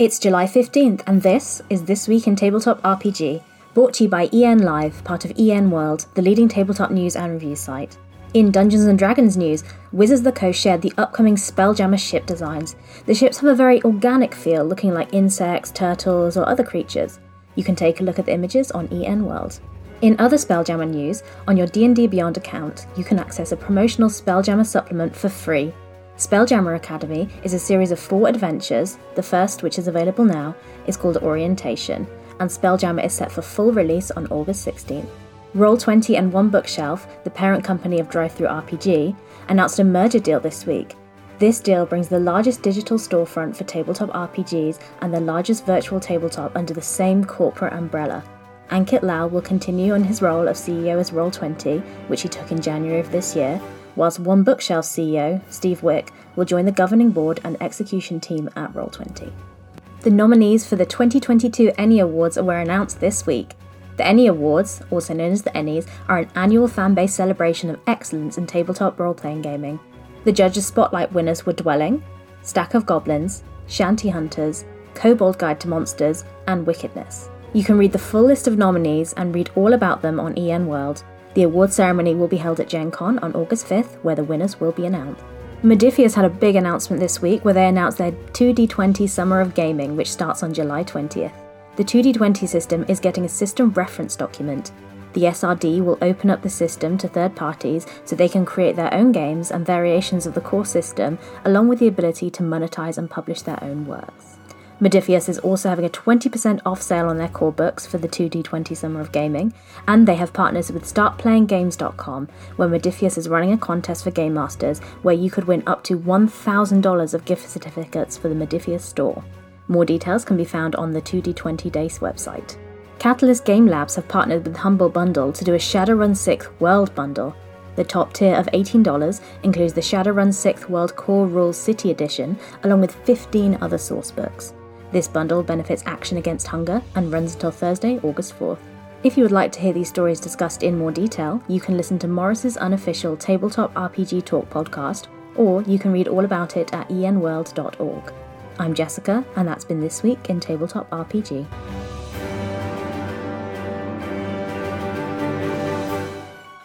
It's July 15th, and this is This Week in Tabletop RPG, brought to you by EN Live, part of EN World, the leading tabletop news and review site. In Dungeons and Dragons news, Wizards of the Coast shared the upcoming Spelljammer ship designs. The ships have a very organic feel, looking like insects, turtles, or other creatures. You can take a look at the images on EN World. In other Spelljammer news, on your D&D Beyond account, you can access a promotional Spelljammer supplement for free. Spelljammer Academy is a series of four adventures. The first, which is available now, is called Orientation, and Spelljammer is set for full release on August 16th. Roll20 and One Bookshelf, the parent company of DriveThru RPG, announced a merger deal this week. This deal brings the largest digital storefront for tabletop RPGs and the largest virtual tabletop under the same corporate umbrella. Ankit Lal will continue on his role of CEO as Roll20, which he took in January of this year, whilst One Bookshelf CEO, Steve Wick, will join the governing board and execution team at Roll20. The nominees for the 2022 ENnie Awards were announced this week. The ENnie Awards, also known as the Ennies, are an annual fan based celebration of excellence in tabletop role playing gaming. The judges' spotlight winners were Dwelling, Stack of Goblins, Shanty Hunters, Kobold Guide to Monsters, and Wickedness. You can read the full list of nominees and read all about them on EN World. The award ceremony will be held at Gen Con on August 5th, where the winners will be announced. Modiphius had a big announcement this week where they announced their 2D20 Summer of Gaming, which starts on July 20th. The 2D20 system is getting a system reference document. The SRD will open up the system to third parties so they can create their own games and variations of the core system, along with the ability to monetize and publish their own works. Modiphius is also having a 20% off sale on their core books for the 2D20 Summer of Gaming, and they have partners with StartPlayingGames.com, where Modiphius is running a contest for Game Masters where you could win up to $1,000 of gift certificates for the Modiphius store. More details can be found on the 2D20 Days website. Catalyst Game Labs have partnered with Humble Bundle to do a Shadowrun 6th World Bundle. The top tier of $18 includes the Shadowrun 6th World Core Rules City Edition, along with 15 other sourcebooks. This bundle benefits Action Against Hunger and runs until Thursday, August 4th. If you would like to hear these stories discussed in more detail, you can listen to Morrus's unofficial Tabletop RPG Talk podcast, or you can read all about it at enworld.org. I'm Jessica, and that's been This Week in Tabletop RPG.